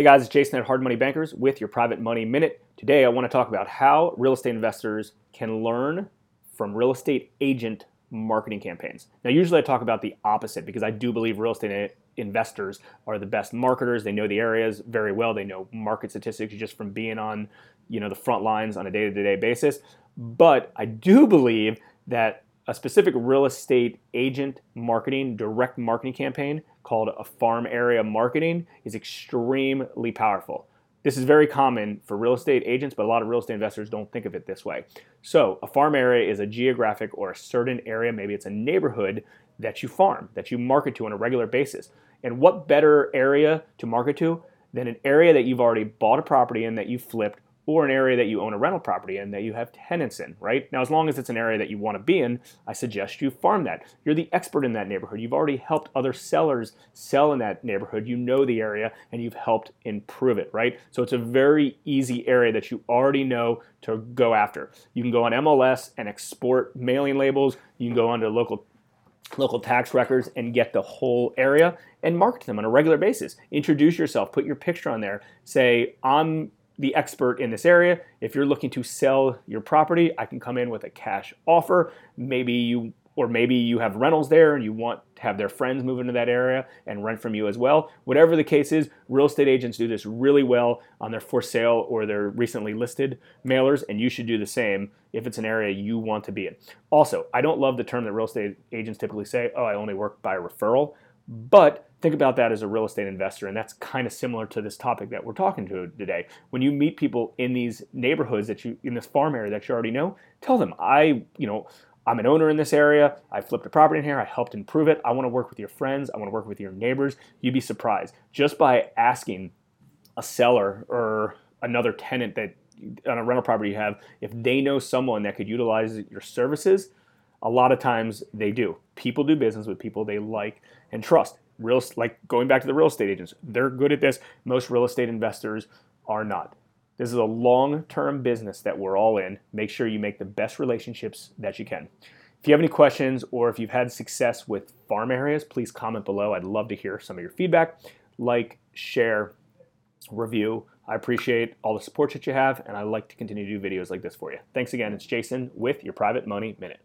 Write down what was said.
Hey guys, it's Jason at Hard Money Bankers with your Private Money Minute. Today I want to talk about how real estate investors can learn from real estate agent marketing campaigns. Now, usually I talk about the opposite because I do believe real estate investors are the best marketers. They know the areas very well. They know market statistics just from being on, you know, the front lines on a day-to-day basis. But I do believe that a specific real estate agent marketing, direct marketing campaign called a farm area marketing is extremely powerful. This is very common for real estate agents, but a lot of real estate investors don't think of it this way. So, a farm area is a geographic or a certain area, maybe it's a neighborhood that you farm, that you market to on a regular basis. And what better area to market to than an area that you've already bought a property in that you flipped or an area that you own a rental property in that you have tenants in, right? Now, as long as it's an area that you want to be in, I suggest you farm that. You're the expert in that neighborhood. You've already helped other sellers sell in that neighborhood. You know the area and you've helped improve it, right? So it's a very easy area that you already know to go after. You can go on MLS and export mailing labels. You can go onto local local tax records and get the whole area and market them on a regular basis. Introduce yourself, put your picture on there, say, I'm the expert in this area. If you're looking to sell your property, I can come in with a cash offer. Maybe you or maybe you have rentals there and you want to have their friends move into that area and rent from you as well. Whatever the case is, real estate agents do this really well on their for sale or their recently listed mailers, and you should do the same if it's an area you want to be in. Also, I don't love the term that real estate agents typically say, oh, I only work by referral. But think about that as a real estate investor, and that's kind of similar to this topic that we're talking to today. When you meet people in these neighborhoods that you in this farm area that you already know, tell them I, you know, I'm an owner in this area. I flipped a property in here. I helped improve it. I want to work with your friends. I want to work with your neighbors. You'd be surprised just by asking a seller or another tenant that on a rental property you have if they know someone that could utilize your services a lot of times they do. People do business with people they like and trust. Real like going back to the real estate agents, they're good at this. Most real estate investors are not. This is a long-term business that we're all in. Make sure you make the best relationships that you can. If you have any questions or if you've had success with farm areas, please comment below. I'd love to hear some of your feedback. Like, share, review. I appreciate all the support that you have, and I like to continue to do videos like this for you. Thanks again. It's Jason with your Private Money Minute.